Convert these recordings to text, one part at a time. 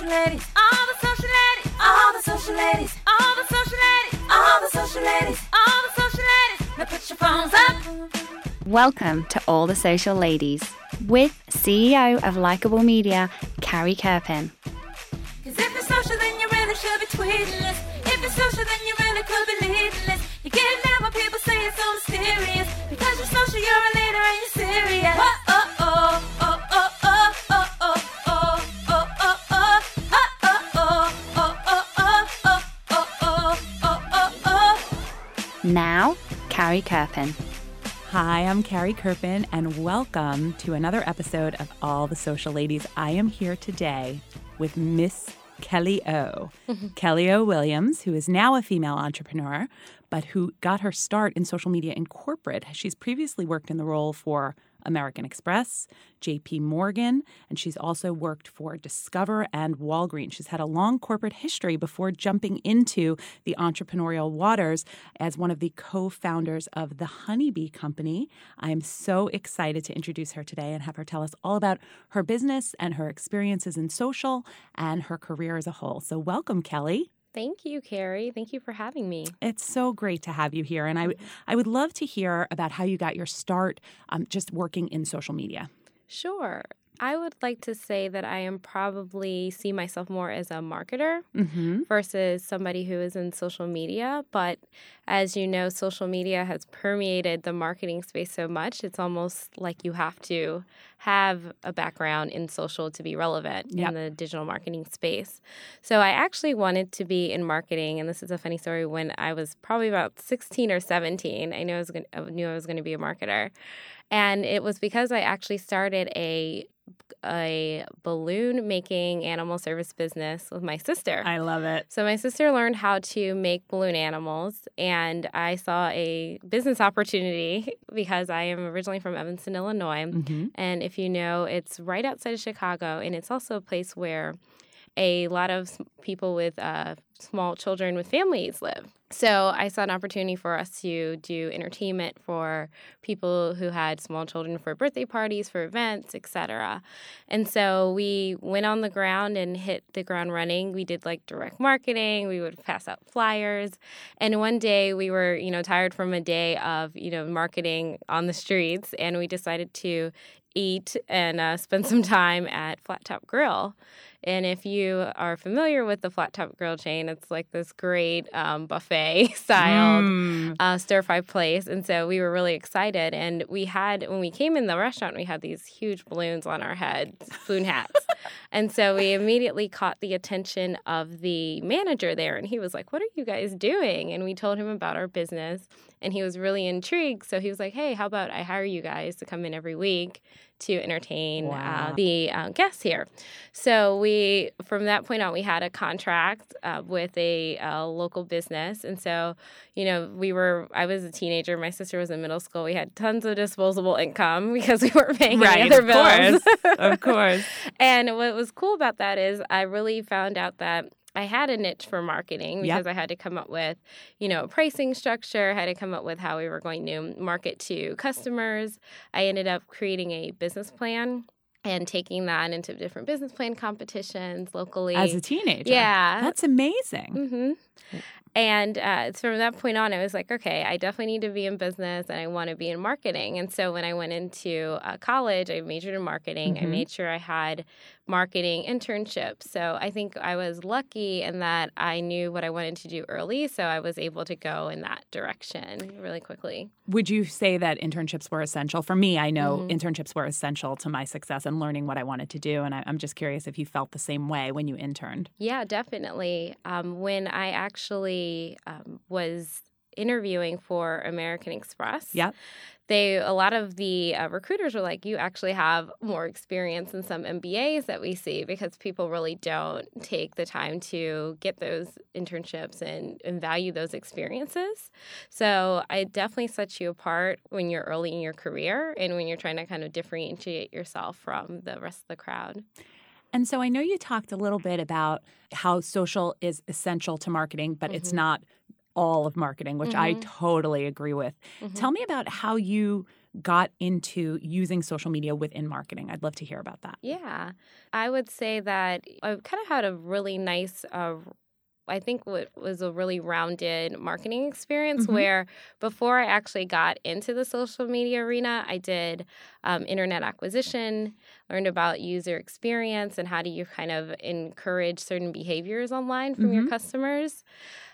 social ladies, all the social ladies, all the social ladies, all the social ladies, all the social ladies, all the social ladies. Now put your phones up. Welcome to All the Social Ladies with CEO of Likeable Media, Carrie Kerpen. Carrie Kerpen. Hi, I'm Carrie Kerpen, and welcome to another episode of All the Social Ladies. I am here today with Miss Kelly O. Kelly O. Williams, who is now a female entrepreneur, but who got her start in social media in corporate. She's previously worked in the role for American Express, JP Morgan, and she's also worked for Discover and Walgreens. She's had a long corporate history before jumping into the entrepreneurial waters as one of the co founders of the Honeybee Company. I am so excited to introduce her today and have her tell us all about her business and her experiences in social and her career as a whole. So, welcome, Kelly. Thank you, Carrie. Thank you for having me. It's so great to have you here. And I, I would love to hear about how you got your start um, just working in social media. Sure. I would like to say that I am probably see myself more as a marketer Mm-hmm. versus somebody who is in social media. But as you know, social media has permeated the marketing space so much, it's almost like you have to have a background in social to be relevant Yep. in the digital marketing space. So I actually wanted to be in marketing, and this is a funny story. When I was probably about 16 or 17, I knew I was going I knew I was going to be a marketer. And it was because I actually started a a balloon making animal service business with my sister. I love it. So my sister learned how to make balloon animals, and I saw a business opportunity because I am originally from Evanston, Illinois. Mm-hmm. And if you know, it's right outside of Chicago, and it's also a place where a lot of people with uh, small children with families live. So I saw an opportunity for us to do entertainment for people who had small children for birthday parties, for events, etc. And so we went on the ground and hit the ground running. We did like direct marketing. We would pass out flyers. And one day we were, you know, tired from a day of, you know, marketing on the streets, and we decided to eat and uh, spend some time at Flat Top Grill. And if you are familiar with the Flat Top Grill chain, it's like this great um, buffet styled Mm. uh, stir fry place. And so we were really excited. And we had, when we came in the restaurant, we had these huge balloons on our heads, balloon hats. and so we immediately caught the attention of the manager there. And he was like, What are you guys doing? And we told him about our business. And he was really intrigued. So he was like, Hey, how about I hire you guys to come in every week to entertain Wow. uh, the uh, guests here? So we, from that point on, we had a contract uh, with a uh, local business, and so you know we were. I was a teenager. My sister was in middle school. We had tons of disposable income because we weren't paying Right, any other of bills. course. Of course. and what was cool about that is I really found out that. I had a niche for marketing Yep. because I had to come up with, you know, a pricing structure, had to come up with how we were going to market to customers. I ended up creating a business plan and taking that into different business plan competitions locally. As a teenager. Yeah. That's amazing. hmm And uh, from that point on, I was like, okay, I definitely need to be in business and I want to be in marketing. And so when I went into uh, college, I majored in marketing. I Mhm. made sure I had marketing internships. So I think I was lucky in that I knew what I wanted to do early. So I was able to go in that direction really quickly. Would you say that internships were essential? For me, I know Mhm. internships were essential to my success and learning what I wanted to do. And I, I'm just curious if you felt the same way when you interned. Yeah, definitely. Um, when I actually um, was interviewing for American Express, Yep. They a lot of the uh, recruiters were like, "You actually have more experience than some MBAs that we see because people really don't take the time to get those internships and, and value those experiences." So it definitely sets you apart when you're early in your career and when you're trying to kind of differentiate yourself from the rest of the crowd. And so I know you talked a little bit about how social is essential to marketing, but it's Mhm. not all of marketing, which I Mhm. totally agree with. Mhm. Tell me about how you got into using social media within marketing. I'd love to hear about that. Yeah, I would say that I kind of had a really nice. Uh, I think what was a really rounded marketing experience Mhm. where before I actually got into the social media arena, I did um, internet acquisition, learned about user experience and how do you kind of encourage certain behaviors online from your Mhm. customers.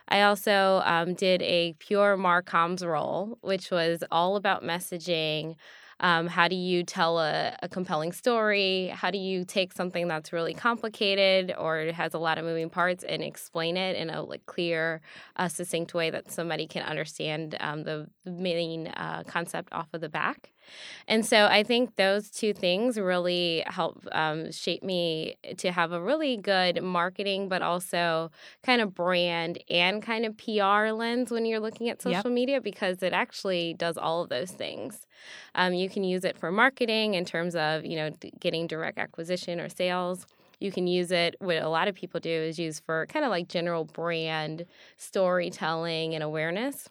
I also um, did a pure Marcoms role, which was all about messaging. Um, how do you tell a, a compelling story? How do you take something that's really complicated or has a lot of moving parts and explain it in a like clear, uh, succinct way that somebody can understand um, the main uh, concept off of the back? And so I think those two things really help um, shape me to have a really good marketing, but also kind of brand and kind of PR lens when you're looking at Yep. social media because it actually does all of those things. Um, you can use it for marketing in terms of you know getting direct acquisition or sales. You can use it. What a lot of people do is use for kind of like general brand storytelling and awareness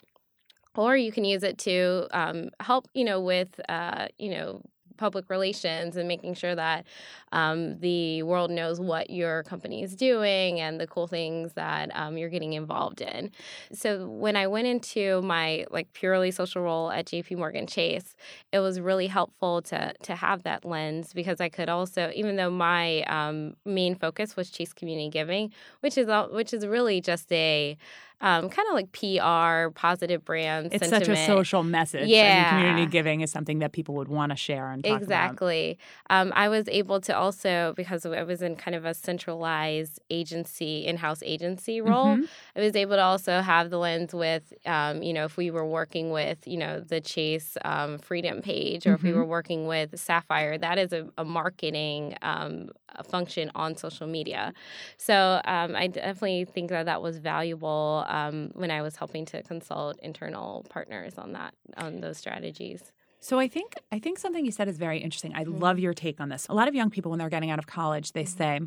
or you can use it to um, help you know with uh, you know public relations and making sure that um, the world knows what your company is doing and the cool things that um, you're getting involved in. So when i went into my like purely social role at jp morgan chase it was really helpful to to have that lens because i could also even though my um, main focus was chase community giving which is all, which is really just a um, kind of like PR, positive brand It's sentiment. such a social message. Yeah. And community giving is something that people would want to share and talk about. Exactly. Um, I was able to also, because I was in kind of a centralized agency, in house agency role, Mhm. I was able to also have the lens with, um, you know, if we were working with, you know, the Chase um, Freedom page or if we Mhm. were working with Sapphire, that is a, a marketing um, function on social media. So um, I definitely think that that was valuable um, when I was helping to consult internal partners on that, on those strategies. So I think I think something you said is very interesting. I Mhm. love your take on this. A lot of young people when they're getting out of college, they Mhm. say,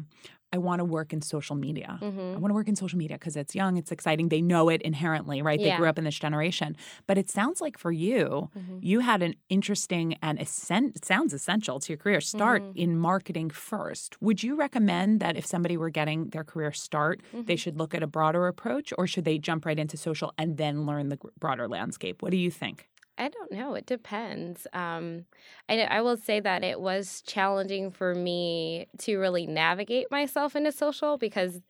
"I want to work in social media." hmm I want to work in social media because it's young, it's exciting. They know it inherently, right? They grew up in this generation. But it sounds like for you, hmm you had an interesting and it sounds essential to your career start Mhm. in marketing first. Would you recommend that if somebody were getting their career start, they should look at a broader approach or should they jump right into social and then learn the broader landscape? What do you think? I don't know. It depends. Um, I, I will say that it was challenging for me to really navigate myself into social because,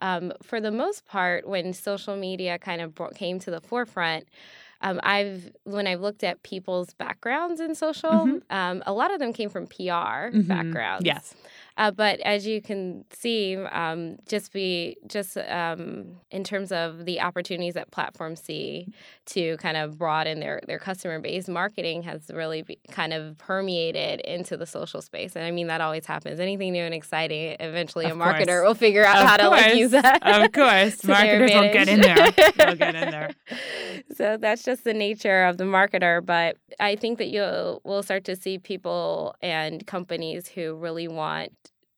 um, for the most part, when social media kind of brought, came to the forefront, um, I've when I've looked at people's backgrounds in social, Mhm. um, a lot of them came from PR Mhm. backgrounds. Yes. Uh, but as you can see, um, just be just um, in terms of the opportunities that platforms see to kind of broaden their their customer base, marketing has really be, kind of permeated into the social space. And I mean that always happens. Anything new and exciting, eventually Of a marketer course. will figure out Of how to like use that. Of course. Marketers will get in there. They'll get in there. so that's just the nature of the marketer. But I think that you will start to see people and companies who really want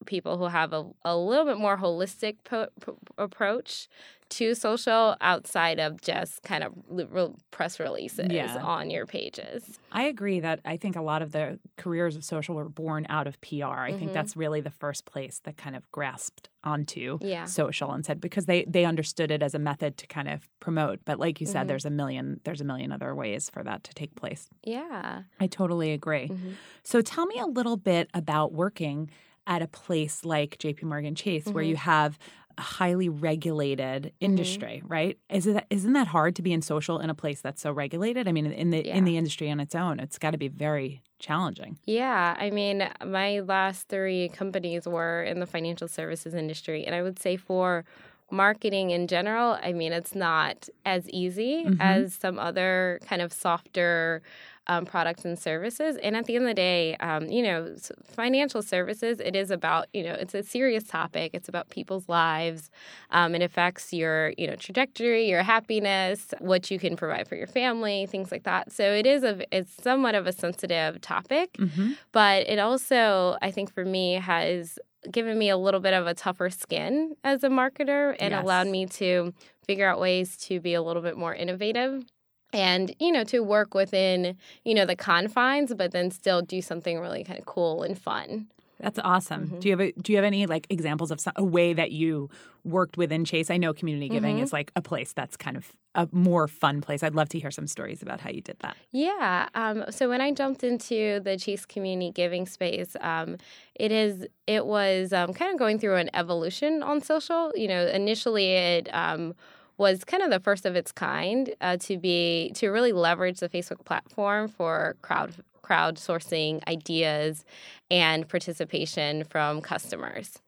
people who have a, a little bit more holistic po- po- approach to social outside of just kind of re- press releases Yeah. on your pages. I agree that I think a lot of the careers of social were born out of PR. I think Mhm. that's really the first place that kind of grasped onto Yeah. social and said because they they understood it as a method to kind of promote. But like you said, Mhm. there's a million there's a million other ways for that to take place. Yeah. I totally agree. Mhm. So tell me a little bit about working at a place like JP Morgan Chase where Mhm. you have a highly regulated Mm-hmm. industry, right? Is it isn't that hard to be in social in a place that's so regulated? I mean, in the in the industry on its own, it's got to be very challenging. Yeah, I mean, my last three companies were in the financial services industry. And I would say for marketing in general, I mean, it's not as easy Mhm. as some other kind of softer um, products and services. And at the end of the day, um, you know, financial services, it is about, you know, it's a serious topic. It's about people's lives. Um, it affects your, you know, trajectory, your happiness, what you can provide for your family, things like that. So it is a, it's somewhat of a sensitive topic Mm-hmm. but it also i think for me has given me a little bit of a tougher skin as a marketer and Yes. allowed me to figure out ways to be a little bit more innovative and you know to work within you know the confines but then still do something really kind of cool and fun That's awesome. Mhm. Do you have a, do you have any like examples of a way that you worked within Chase? I know community giving Mhm. is like a place that's kind of a more fun place. I'd love to hear some stories about how you did that. Yeah. Um, so when I jumped into the Chase Community Giving space, um, it is it was um, kind of going through an evolution on social. You know, initially it um, was kind of the first of its kind uh, to be to really leverage the Facebook platform for crowd crowdsourcing ideas and participation from customers.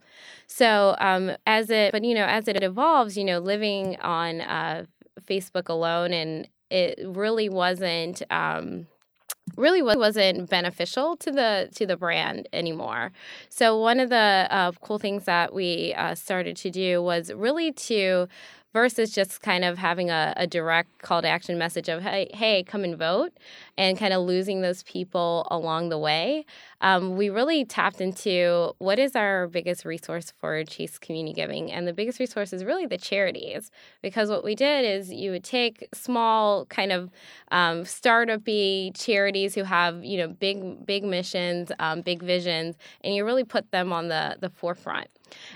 So um, as it, but you know, as it evolves, you know, living on uh, Facebook alone, and it really wasn't. Um, really wasn't beneficial to the to the brand anymore so one of the uh, cool things that we uh, started to do was really to versus just kind of having a, a direct call to action message of hey hey come and vote and kind of losing those people along the way um, we really tapped into what is our biggest resource for chase community giving and the biggest resource is really the charities because what we did is you would take small kind of um, startup-y charities who have you know big big missions um, big visions and you really put them on the the forefront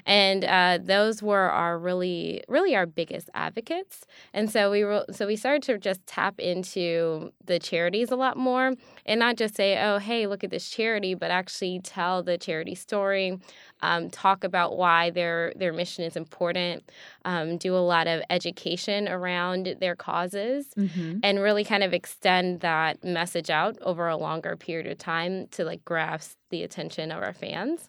and uh, those were our really really our biggest advocates and so we were so we started to just tap into the charities a lot more and not just say oh hey look at this charity but actually tell the charity story um, talk about why their their mission is important um, do a lot of education around their causes Mm-hmm. and really kind of extend that message out over a longer period of time to like grasp the attention of our fans.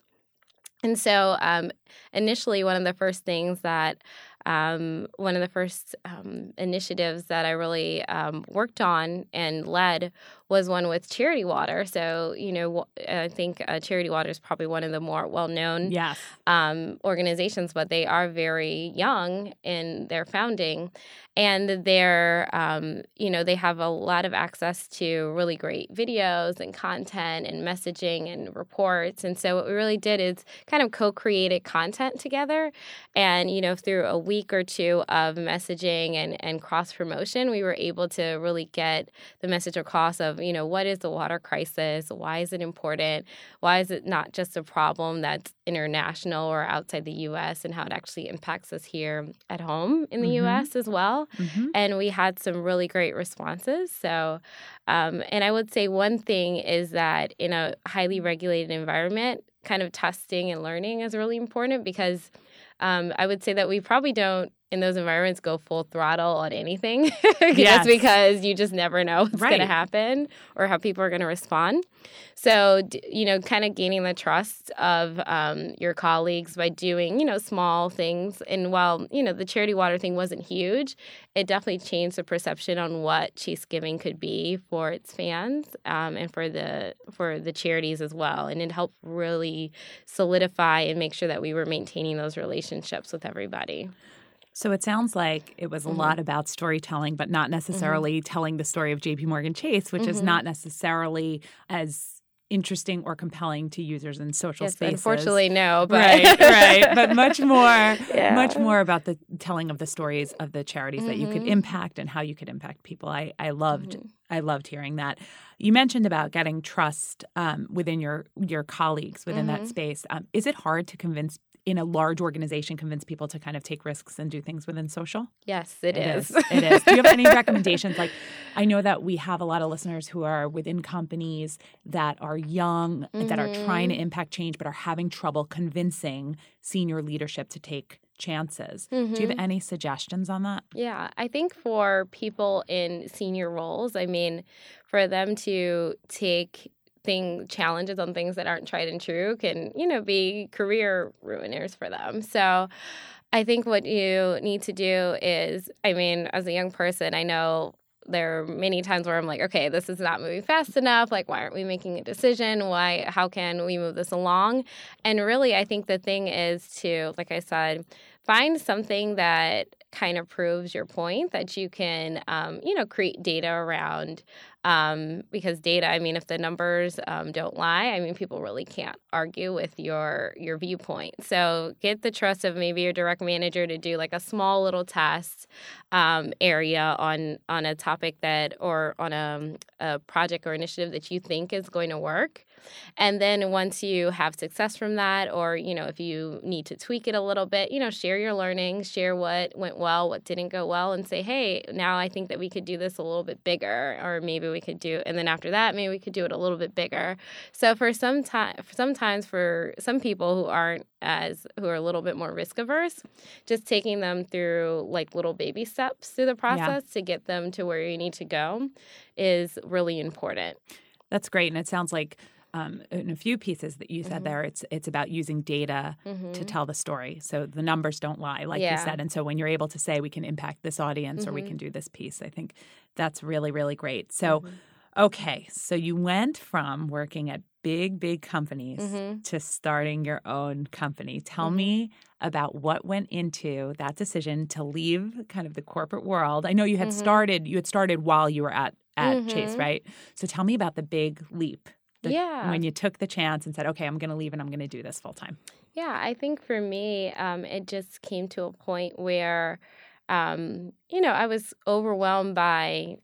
And so, um, initially, one of the first things that um, one of the first um, initiatives that I really um, worked on and led was one with Charity Water. So, you know, I think uh, Charity Water is probably one of the more well known Yes. um, organizations, but they are very young in their founding, and they're um, you know they have a lot of access to really great videos and content and messaging and reports. And so what we really did is kind of co-created content together, and you know through a week or two of messaging and and cross promotion, we were able to really get the message across of you know what is the water crisis, why is it important, why is it not just a problem that's international or outside the US and how it actually impacts us here at home in the Mhm. US as well. Mm-hmm. And we had some really great responses. So, um, and I would say one thing is that in a highly regulated environment, kind of testing and learning is really important because um, I would say that we probably don't in those environments go full throttle on anything Yes. because you just never know what's going to happen or how people are going to respond. So, you know, kind of gaining the trust of um, your colleagues by doing, you know, small things. And while, you know, the charity water thing wasn't huge, it definitely changed the perception on what Chase Giving could be for its fans um, and for the for the charities as well. And it helped really solidify and make sure that we were maintaining those relationships with everybody. So it sounds like it was a Mhm. lot about storytelling, but not necessarily telling the story of JP Morgan Chase, which is Mhm. not necessarily as interesting or compelling to users in social Yes, spaces. unfortunately, no. But right, right. But much more, Yeah. much more about the telling of the stories of the charities that you could Mhm. impact and how you could impact people. I, I loved, Mhm. I loved hearing that. You mentioned about getting trust um, within your your colleagues within that Mhm. space. Um, is it hard to convince in a large organization convince people to kind of take risks and do things within social? Yes, it is. It is. Do you have any recommendations? Like, I know that we have a lot of listeners who are within companies that are young, that are trying to mm-hmm. impact change, but are having trouble convincing senior leadership to take chances. Do you have mm-hmm. any suggestions on that? Yeah, I think for people in senior roles, I mean, for them to take thing challenges on things that aren't tried and true can, you know, be career ruiners for them. So I think what you need to do is, I mean, as a young person, I know there are many times where I'm like, okay, this is not moving fast enough. Like, why aren't we making a decision? Why, how can we move this along? And really, I think the thing is to, like I said, find something that kind of proves your point that you can, um, you know, create data around um, because data. I mean, if the numbers um, don't lie, I mean, people really can't argue with your your viewpoint. So get the trust of maybe your direct manager to do like a small little test um, area on on a topic that or on a, a project or initiative that you think is going to work. And then once you have success from that, or you know, if you need to tweak it a little bit, you know, share your learnings, share what went well, what didn't go well, and say, hey, now I think that we could do this a little bit bigger, or maybe we could do, and then after that, maybe we could do it a little bit bigger. So for some time, sometimes for some people who aren't as who are a little bit more risk averse, just taking them through like little baby steps through the process yeah. to get them to where you need to go is really important. That's great, and it sounds like um, in a few pieces that you said mm-hmm. there, it's it's about using data mm-hmm. to tell the story. So the numbers don't lie, like yeah. you said. And so when you're able to say we can impact this audience mm-hmm. or we mm-hmm. can do this piece, I think that's really really great. So, mm-hmm. okay, so you went from working at big big companies mm-hmm. to starting your own company. Tell me about what went into that decision to leave kind of the corporate world. I know you had started you had started while you were at at Chase, right? So tell me about the big leap the, yeah. when you took the chance and said, okay, I'm going to leave and I'm going to do this full time? Yeah, I think for me, um, it just came to a point where, um, you know, I was overwhelmed by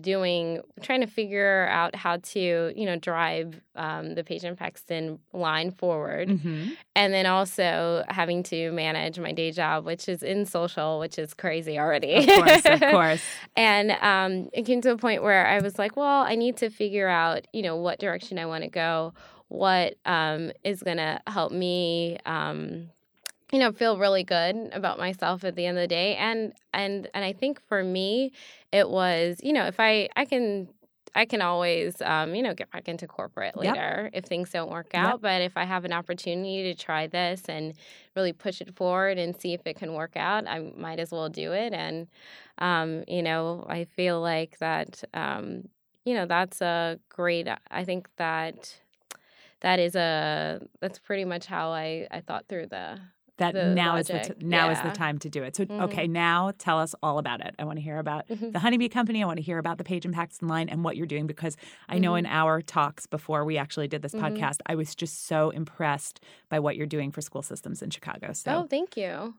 doing trying to figure out how to you know drive um, the Paige and Paxton line forward mm-hmm. and then also having to manage my day job which is in social which is crazy already of course of course and um, it came to a point where i was like well i need to figure out you know what direction i want to go what um, is going to help me um, you know feel really good about myself at the end of the day and and and i think for me it was you know if i i can I can always, um, you know, get back into corporate later yep. if things don't work out. Yep. But if I have an opportunity to try this and really push it forward and see if it can work out, I might as well do it. And, um, you know, I feel like that, um, you know, that's a great. I think that that is a that's pretty much how I I thought through the that now logic. is the t- now yeah. is the time to do it. So mm-hmm. okay, now tell us all about it. I want to hear about mm-hmm. the Honeybee Company. I want to hear about the Paige and Paxton line and what you're doing because I know mm-hmm. in our talks before we actually did this mm-hmm. podcast, I was just so impressed by what you're doing for school systems in Chicago. So oh, thank you.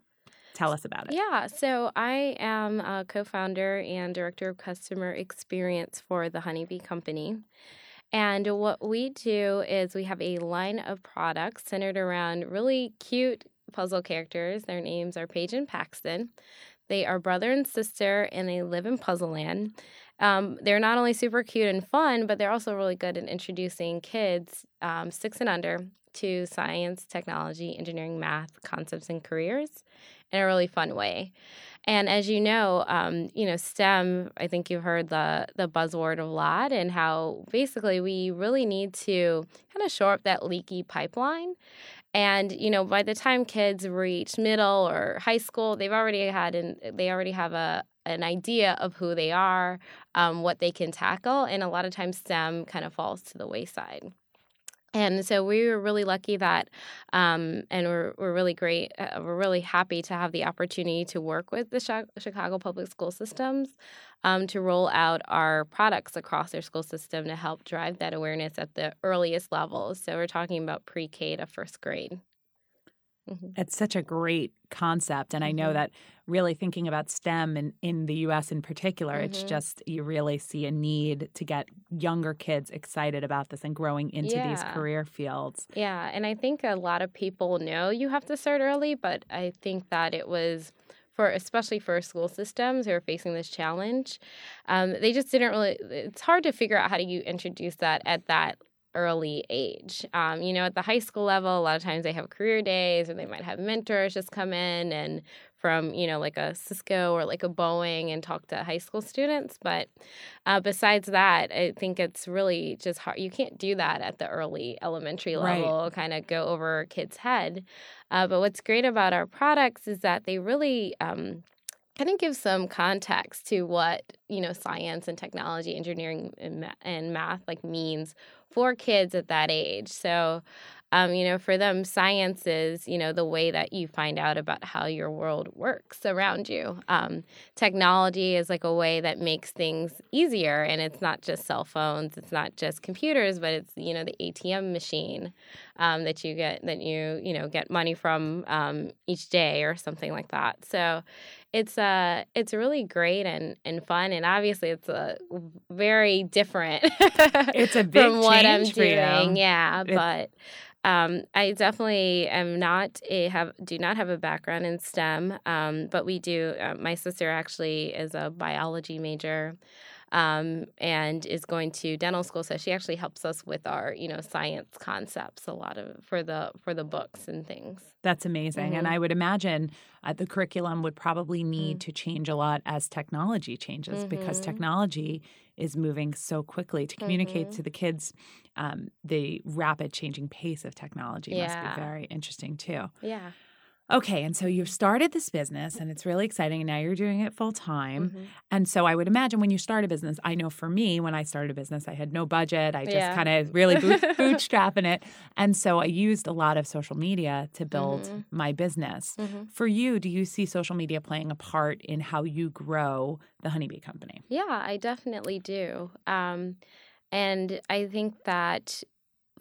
Tell us about it. Yeah, so I am a co-founder and director of customer experience for the Honeybee Company. And what we do is we have a line of products centered around really cute puzzle characters. Their names are Paige and Paxton. They are brother and sister, and they live in Puzzleland. Um, they're not only super cute and fun, but they're also really good at introducing kids um, six and under to science, technology, engineering, math concepts, and careers in a really fun way. And as you know, um, you know STEM. I think you've heard the the buzzword a lot, and how basically we really need to kind of shore up that leaky pipeline. And you know, by the time kids reach middle or high school, they've already had and they already have a an idea of who they are, um, what they can tackle, and a lot of times STEM kind of falls to the wayside. And so we were really lucky that, um, and we're, we're really great. Uh, we're really happy to have the opportunity to work with the Chicago Public School Systems um, to roll out our products across their school system to help drive that awareness at the earliest levels. So we're talking about pre K to first grade. Mm-hmm. It's such a great concept. And I know mm-hmm. that really thinking about STEM in, in the US in particular, mm-hmm. it's just you really see a need to get younger kids excited about this and growing into yeah. these career fields. Yeah. And I think a lot of people know you have to start early, but I think that it was for especially for school systems who are facing this challenge um, they just didn't really it's hard to figure out how do you introduce that at that early age. Um, you know, at the high school level, a lot of times they have career days or they might have mentors just come in and from, you know, like a Cisco or like a Boeing and talk to high school students. But uh, besides that, I think it's really just hard. You can't do that at the early elementary level, right. kind of go over kid's head. Uh, but what's great about our products is that they really, um, kind of give some context to what you know science and technology engineering and, and math like means for kids at that age. So, um, you know, for them, science is, you know, the way that you find out about how your world works around you. Um, technology is like a way that makes things easier. And it's not just cell phones, it's not just computers, but it's, you know, the ATM machine um, that you get, that you, you know, get money from um, each day or something like that. So, it's uh it's really great and and fun and obviously it's a very different It's a big from what I'm for you. doing. Yeah, but um, I definitely am not a have do not have a background in STEM, um, but we do. Uh, my sister actually is a biology major. Um, and is going to dental school, so she actually helps us with our, you know, science concepts a lot of for the for the books and things. That's amazing. And Mhm. I would imagine uh, the curriculum would probably need to change a lot as technology changes because Mhm. technology is moving so quickly to communicate Mhm. to the kids um, the rapid changing pace of technology must be very interesting too. Yeah. Okay, and so you've started this business and it's really exciting and now you're doing it full time. Mhm. And so I would imagine when you start a business, I know for me, when I started a business, I had no budget. I just Yeah. kind of really boot, bootstrapping it. And so I used a lot of social media to build Mhm. my business. Mhm. For you, do you see social media playing a part in how you grow the Honeybee Company? Yeah, I definitely do. Um, and I think that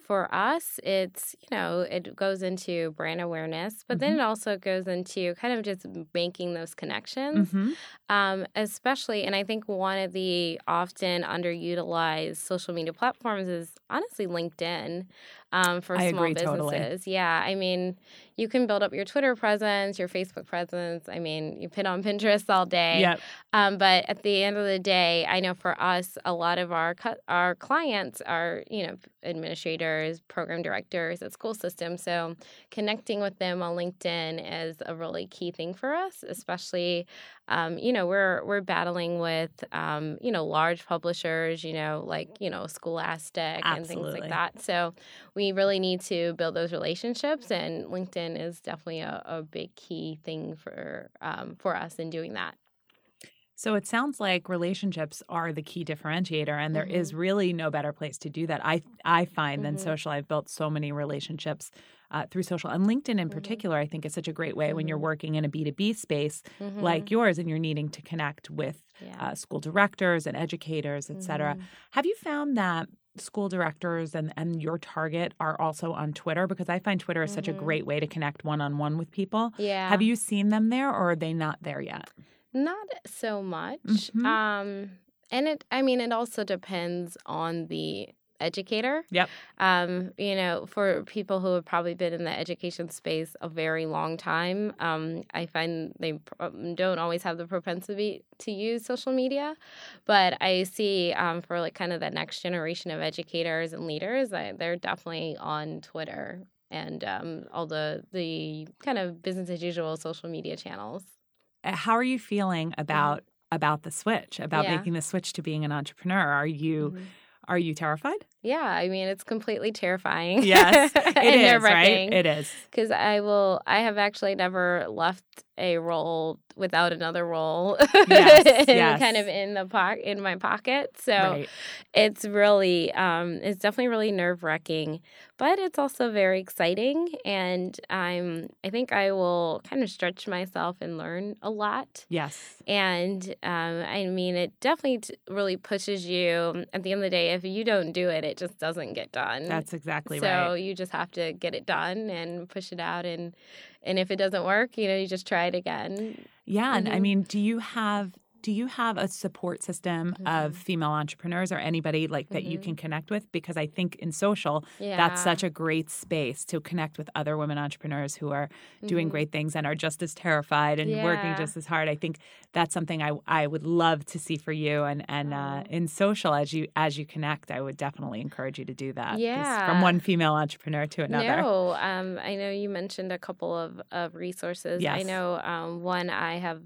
for us, it's, you know, it goes into brand awareness, but then Mhm. it also goes into kind of just making those connections, Mhm. um, especially. And I think one of the often underutilized social media platforms is honestly LinkedIn um, for I small agree totally. businesses. Yeah, I mean, you can build up your Twitter presence, your Facebook presence. I mean, you pin on Pinterest all day. Yep. Um, but at the end of the day, I know for us, a lot of our cu- our clients are you know administrators, program directors at school systems. So connecting with them on LinkedIn is a really key thing for us, especially um, you know we're we're battling with um, you know large publishers, you know like you know Scholastic and things like that. So we really need to build those relationships, and LinkedIn is definitely a, a big key thing for um, for us in doing that. So it sounds like relationships are the key differentiator, and there is really no better place to do that. I I find than Mhm. social. I've built so many relationships uh, through social, and LinkedIn in Mhm. particular. I think is such a great way when you're Mhm. working in a B two B space Mhm. like yours, and you're needing to connect with yeah. uh, school directors and educators, et cetera. Mhm. Have you found that school directors and, and your target are also on Twitter? Because I find Twitter is such a Mhm. great way to connect one on one with people. Yeah. Have you seen them there, or are they not there yet? Not so much. Um, and it, I mean, it also depends on the educator. Yep. Um, you know, for people who have probably been in the education space a very long time, um, I find they um, don't always have the propensity to use social media. But I see um, for like kind of the next generation of educators and leaders, I, they're definitely on Twitter and um, all the the kind of business as usual social media channels. Uh, How are you feeling about about the switch? About Mm-hmm. Yeah. making the switch to being an entrepreneur? Are you Mhm. are you terrified? Yeah, I mean it's completely terrifying. Yes, it is, right? It is. Because I will, I have actually never left a role without another role, Yes, yes. kind of in the po- in my pocket. So Right. it's really, um, it's definitely really nerve wracking, but it's also very exciting, and I'm, I think I will kind of stretch myself and learn a lot. Yes. And um, I mean, it definitely t- really pushes you. At the end of the day, if you don't do it, it just doesn't get done. That's exactly so right. So you just have to get it done and push it out, and and if it doesn't work, you know, you just try it again. Yeah, and I Mhm. mean, do you have do you have a support system of Mhm. female entrepreneurs or anybody like that you Mhm. can connect with? Because I think in social, Yeah, that's such a great space to connect with other women entrepreneurs who are doing Mhm. great things and are just as terrified and working just as hard. I think that's something I I would love to see for you and and uh, Oh. in social as you as you connect, I would definitely encourage you to do that. Yeah. from one female entrepreneur to another. No, um, I know you mentioned a couple of, of resources. I know um, one I have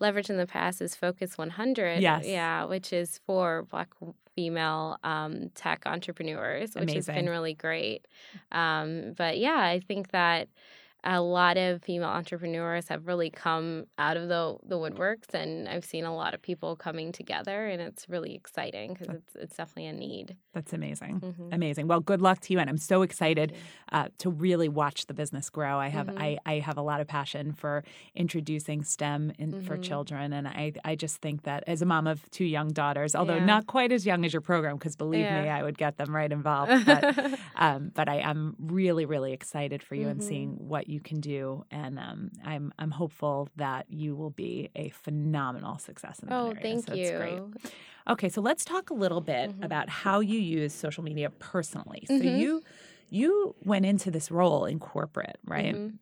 leveraged in the past is Focus 100. Yes. Yeah, which is for Black female um, tech entrepreneurs, which has been really great. Um, but yeah, I think that. A lot of female entrepreneurs have really come out of the the woodworks, and I've seen a lot of people coming together, and it's really exciting because it's it's definitely a need. That's amazing. Mhm. Amazing. Well, good luck to you, and I'm so excited uh, to really watch the business grow. I have Mhm. I, I have a lot of passion for introducing STEM in, for Mhm. children, and I I just think that as a mom of two young daughters, although Yeah. not quite as young as your program, because believe me, I would get them right involved. But um, but I am really really excited for you and seeing what you can do, and um, I'm I'm hopeful that you will be a phenomenal success in that oh, area. thank So you. great. Okay, so let's talk a little bit Mhm. about how you use social media personally. So Mhm. you you went into this role in corporate, right? Mhm.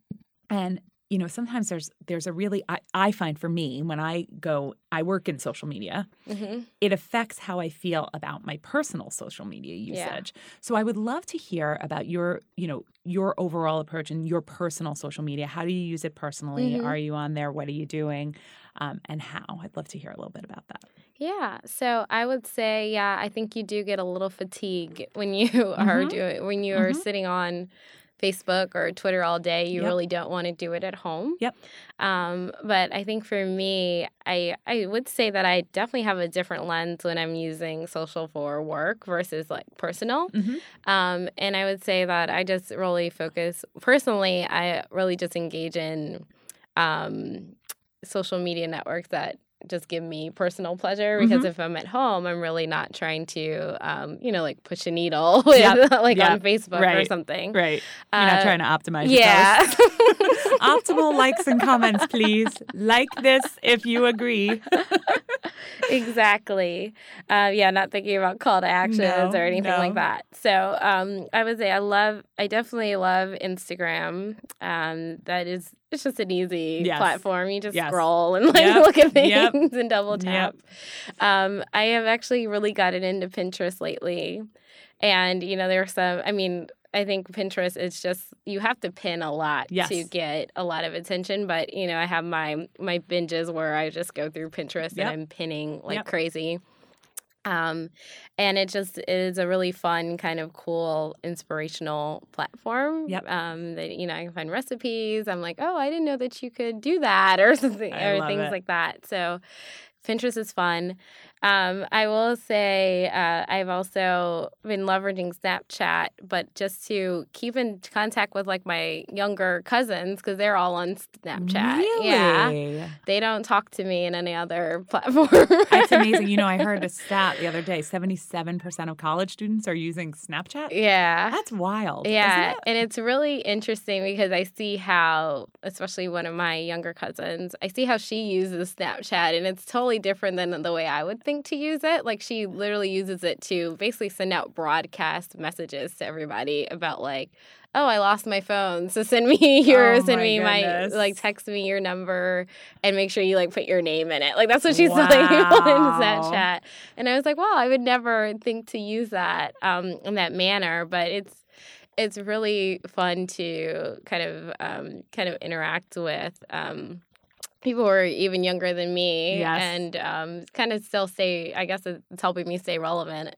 And you know, sometimes there's there's a really I, I find for me when I go I work in social media, Mhm. it affects how I feel about my personal social media Yeah. usage. So I would love to hear about your, you know, your overall approach and your personal social media. How do you use it personally? Mhm. Are you on there? What are you doing? Um, and how? I'd love to hear a little bit about that. Yeah, so I would say, yeah, I think you do get a little fatigue when you are Mhm. doing when you are Mhm. sitting on Facebook or Twitter all day. You Yep. really don't want to do it at home. Yep. Um, but I think for me, I I would say that I definitely have a different lens when I'm using social for work versus like personal. Mhm. Um, and I would say that I just really focus personally. I really just engage in um, social media networks that just give me personal pleasure because Mhm. if I'm at home, I'm really not trying to, um, you know, like push a needle Yep, like on yep, Facebook or something. Right. You're not Uh, trying to optimize your Yeah. Optimal likes and comments, please. Like this if you agree. exactly. Uh, yeah, not thinking about call to actions No, or anything no. like that. So um, I would say I love, I definitely love Instagram. Um, that is, it's just an easy Yes. platform. You just Yes. scroll and like Yep, look at things yep, and double yep. tap. Um, I have actually really gotten into Pinterest lately. And, you know, there are some, I mean, I think Pinterest is just you have to pin a lot Yes. to get a lot of attention. But you know, I have my my binges where I just go through Pinterest Yep. and I'm pinning like Yep. crazy. Um, and it just is a really fun, kind of cool, inspirational platform. Yep. Um, that you know, I can find recipes. I'm like, oh, I didn't know that you could do that, or something, I or things it. like that. So, Pinterest is fun. Um, I will say uh, I've also been leveraging Snapchat, but just to keep in contact with like my younger cousins because they're all on Snapchat. Really? Yeah, they don't talk to me in any other platform. That's amazing. You know, I heard a stat the other day 77% of college students are using Snapchat. yeah. That's wild. Yeah, Isn't it? and it's really interesting because I see how, especially one of my younger cousins, I see how she uses Snapchat, and it's totally different than the way I would think to use it. Like she literally uses it to basically send out broadcast messages to everybody about like, oh, I lost my phone, so send me your, Oh send me my, like text me your number, and make sure you like put your name in it. Like that's what she's telling people in Wow. Snapchat, and I was like, wow, I would never think to use that um in that manner, but it's it's really fun to kind of um, kind of interact with um, people who are even younger than me Yes. and um, kind of still stay i guess it's helping me stay relevant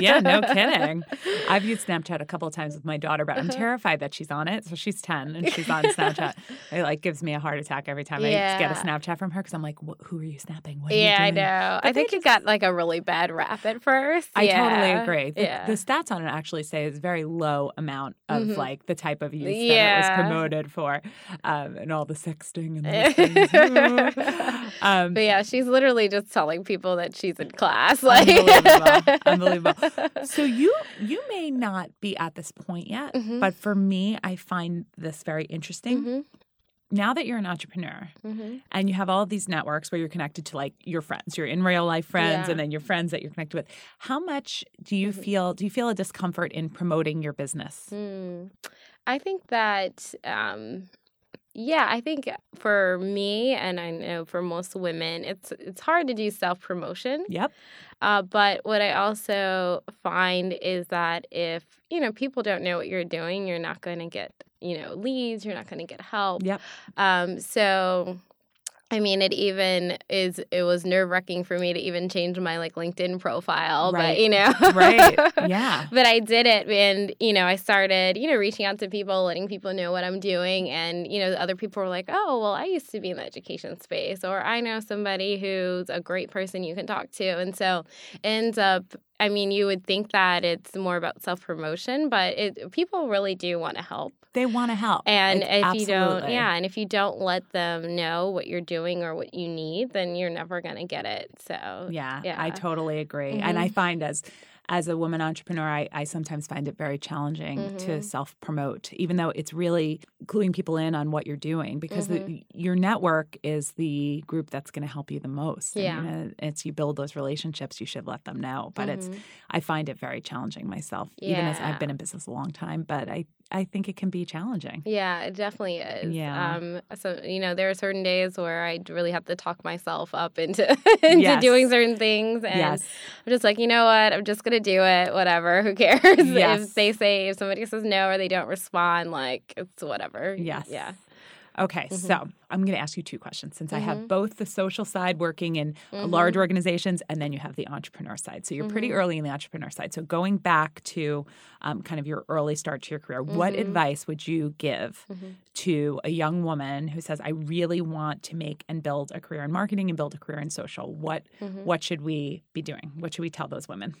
yeah, no kidding. I've used Snapchat a couple of times with my daughter, but I'm Uh-huh. terrified that she's on it. So she's 10 and she's on Snapchat. It like gives me a heart attack every time I get a Snapchat from her because I'm like, who are you snapping? What are yeah i know But i think it got like a really bad rap at first I totally agree. The, yeah the stats on it actually say it's very low amount of Mhm. like the type of use that it was promoted for, um, and all the sexting and those things. um, but yeah she's literally just telling people that she's in class like Unbelievable. Unbelievable. so you you may not be at this point yet, Mhm. but for me, I find this very interesting. Mhm, Now that you're an entrepreneur mhm. and you have all of these networks where you're connected to like your friends, your in real life friends, Yeah. and then your friends that you're connected with, how much do you Mhm. feel? Do you feel a discomfort in promoting your business? Hmm. I think that, um, yeah, I think for me, and I know for most women, it's it's hard to do self promotion. Yep. Uh, but what I also find is that if you know people don't know what you're doing, you're not going to get you know leads. You're not going to get help. Yep. Um, so I mean, it even is. It was nerve wracking for me to even change my like LinkedIn profile, Right. but you know, Right. Yeah. but I did it, and you know, I started, you know, reaching out to people, letting people know what I'm doing, and you know, other people were like, "Oh, well, I used to be in the education space, or I know somebody who's a great person you can talk to," and so it ends up. I mean, you would think that it's more about self promotion, but it people really do want to help. They want to help. And Like, if you don't, yeah, and if you don't let them know what you're doing or what you need, then you're never gonna get it. So Yeah, Yeah. I totally agree. And I mm-hmm. find as as a woman entrepreneur, I, I sometimes find it very challenging to Mhm. self promote, even though it's really cluing people in on what you're doing because Mm-hmm. the, your network is the group that's going to help you the most. Yeah. know, it's you build those relationships, you should let them know. But it's I find it very challenging myself, even as Mm-hmm. I've been in business a long time. But I I think it can be challenging. Yeah, it definitely is. Yeah. Um, so you know, there are certain days where I really have to talk myself up into into Yes. doing certain things, and Yes. I'm just like, you know what? I'm just gonna do it. Whatever. Who cares Yes. if they say if somebody says no or they don't respond? Like it's whatever. Yes. Yeah. Okay, Mm-hmm. so I'm going to ask you two questions since I have both the social side working in large Mm-hmm. organizations and then you have the entrepreneur side. So you're pretty early in the entrepreneur side. So going back to um, kind of your early start to your career, what Mm-hmm. advice would you give to a young woman who says, "I really want to make and build a career in marketing and build a career in social"? What Mm-hmm. what should we be doing? What should we tell those women?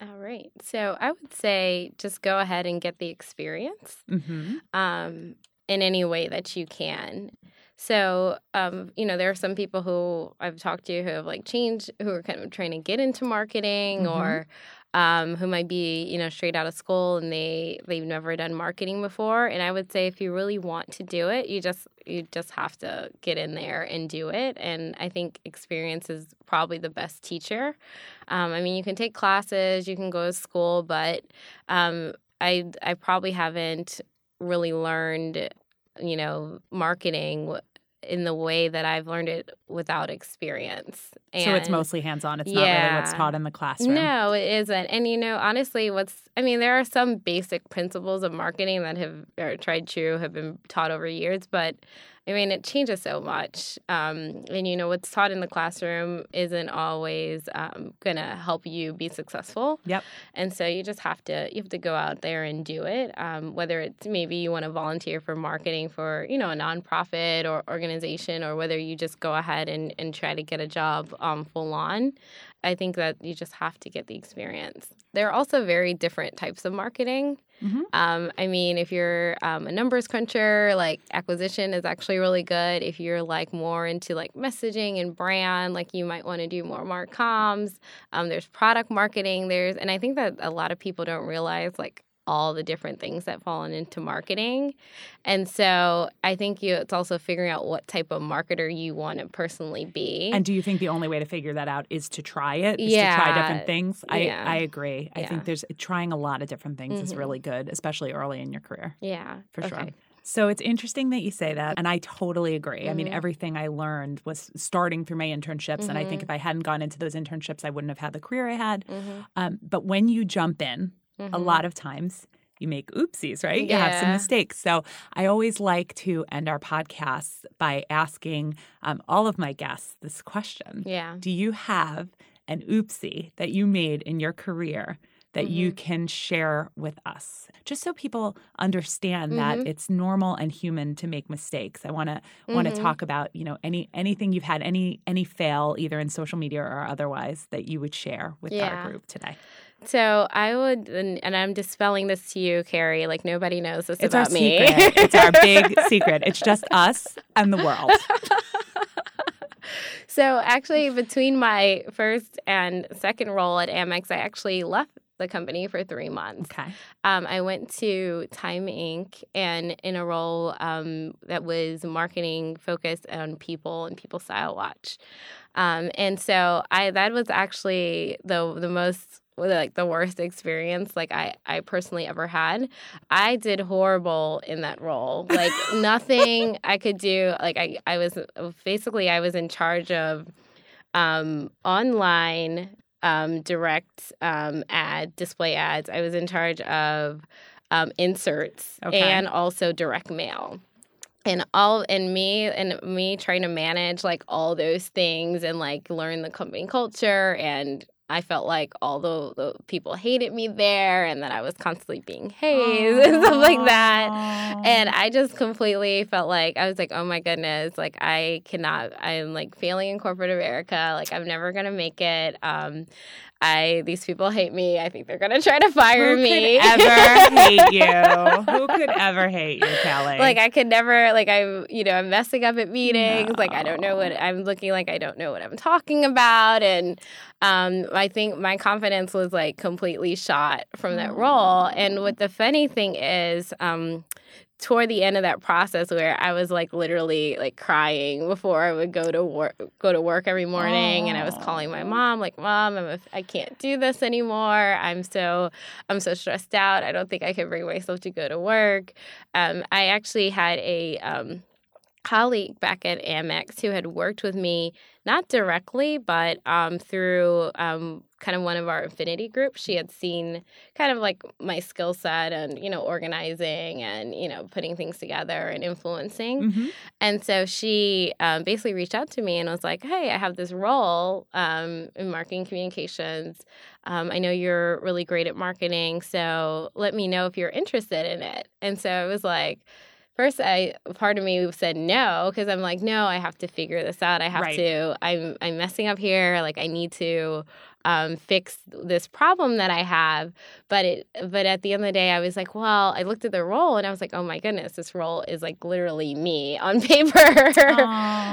All right. So I would say just go ahead and get the experience. Mm-hmm. um, in any way that you can. So, um, you know, there are some people who I've talked to who have like changed, who are kind of trying to get into marketing Mhm. or um, who might be, you know, straight out of school and they they've never done marketing before. And I would say if you really want to do it, you just you just have to get in there and do it. And I think experience is probably the best teacher. Um, I mean, you can take classes, you can go to school, but um, I I probably haven't really learned, you know, marketing in the way that I've learned it without experience. so it's mostly hands-on. It's not really what's taught in the classroom. no, it isn't. And you know, honestly, what's I mean, there are some basic principles of marketing that have tried true, have been taught over years, but I mean, it changes so much. Um, and you know, what's taught in the classroom isn't always um, gonna help you be successful. Yep. And so you just have to you have to go out there and do it. Um, whether it's maybe you want to volunteer for marketing for you know a nonprofit or organization, or whether you just go ahead and, and try to get a job um, full on. I think that you just have to get the experience. There are also very different types of marketing. Mhm. Um, I mean, if you're um, a numbers cruncher, like acquisition is actually really good. If you're like more into like messaging and brand, like you might want to do more mark comms. Um, there's product marketing. There's, and I think that a lot of people don't realize like all the different things that fall into marketing. And so I think you it's also figuring out what type of marketer you want to personally be. And do you think the only way to figure that out is to try it? Is to try different things? I, Yeah. I agree. I Yeah. think there's trying a lot of different things is Mhm. really good, especially early in your career. yeah, For sure. So it's interesting that you say that. And I totally agree. I mean, Mhm. everything I learned was starting through my internships. And I think Mhm. if I hadn't gone into those internships, I wouldn't have had the career I had. Um, but when you jump in, a Mhm. lot of times you make oopsies, right? You have some mistakes. So I always like to end our podcasts by asking um, all of my guests this question Yeah. Do you have an oopsie that you made in your career that you Mm-hmm. can share with us? Just so people understand that Mhm. it's normal and human to make mistakes. I want to want to talk about, you know, any anything you've had any any fail either in social media or otherwise that you would share with our group today. So I would, and, and I'm dispelling this to you, Carrie. Like nobody knows this It's our about me. secret. it's our big secret. It's just us and the world. so actually, between my first and second role at Amex, I actually left the company for three months. Okay. Um, I went to Time Inc. and in a role um, that was marketing focused on people and people style watch. Um, and so I that was actually the the most like the worst experience like I, I personally ever had. I did horrible in that role. Like nothing I could do. Like I, I was basically I was in charge of um, online um, direct um, ad display ads. I was in charge of um, inserts Okay. and also direct mail. and all and me and me trying to manage like all those things and like learn the company culture and I felt like all the, the people hated me there and that I was constantly being hazed and stuff like that. And I just completely felt like I was like, oh my goodness, like I cannot, I'm like failing in corporate America. Like I'm never gonna make it. Um, I these people hate me. I think they're gonna try to fire Who me. could ever hate you? Who could ever hate you, Kelly? like I could never like I'm you know I'm messing up at meetings like I don't know what I'm looking like I don't know what I'm talking about and um I think my confidence was like completely shot from that role and what the funny thing is um toward the end of that process where I was like literally like crying before I would go to work go to work every morning and I was calling my mom like mom I'm a, I can't do this anymore. I'm so I'm so stressed out. I don't think I can bring myself to go to work. Um, I actually had a um, colleague back at Amex who had worked with me not directly but um, through um, kind of one of our affinity groups. She had seen kind of like my skill set and you know organizing and you know putting things together and influencing. Mhm. and so she um, basically reached out to me and was like hey i have this role um, in marketing communications. Um, i know you're really great at marketing so let me know if you're interested in it. And so it was like First, I part of me said no because I'm like, no, I have to figure this out. I have Right. to. I'm I'm messing up here. Like I need to um, fix this problem that I have. But it but at the end of the day, I was like, well, I looked at the role and I was like, oh my goodness, this role is like literally me on paper.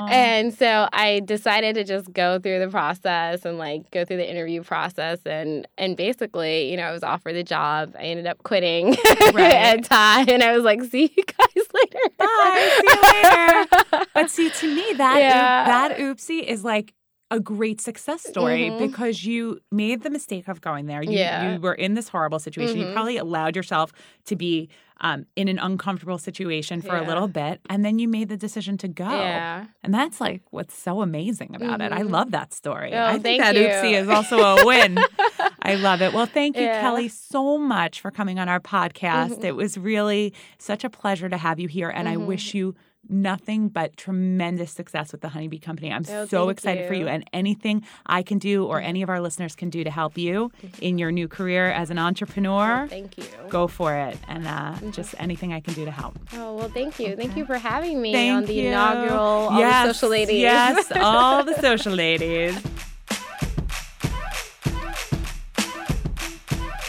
And so I decided to just go through the process and like go through the interview process and and basically, you know, I was offered the job. I ended up quitting Right. at time and I was like, see you guys later. Bye. See you later. But see, to me, that Yeah. that oopsie is like a great success story Mhm. because you made the mistake of going there. You, Yeah. you were in this horrible situation. You Mhm. probably allowed yourself to be um, in an uncomfortable situation for a little bit, and then you made the decision to go. Yeah. And that's like what's so amazing about it. I Mhm. love that story. Oh, I think that you. oopsie is also a win. I love it. Well, thank you, Yeah. Kelly, so much for coming on our podcast. Mhm. It was really such a pleasure to have you here, and I Mhm. wish you nothing but tremendous success with the Honeybee Company. I'm Oh, so thank excited for you, you. and anything I can do or any of our listeners can do to help you in your new career as an entrepreneur. Thank you. Go for it, and uh, just anything I can do to help. Oh well, thank you. Thank you for having me Thank on the you. inaugural All yes, the Social Ladies. Yes, all the social ladies.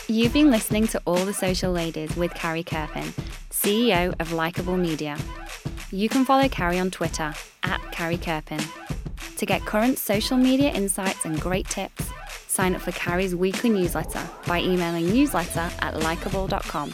You've been listening to All the Social Ladies with Carrie Kerpen, CEO of Likeable Media. You can follow Carrie on Twitter at Carrie Kerpen. To get current social media insights and great tips, sign up for Carrie's weekly newsletter by emailing newsletter at likeable.com.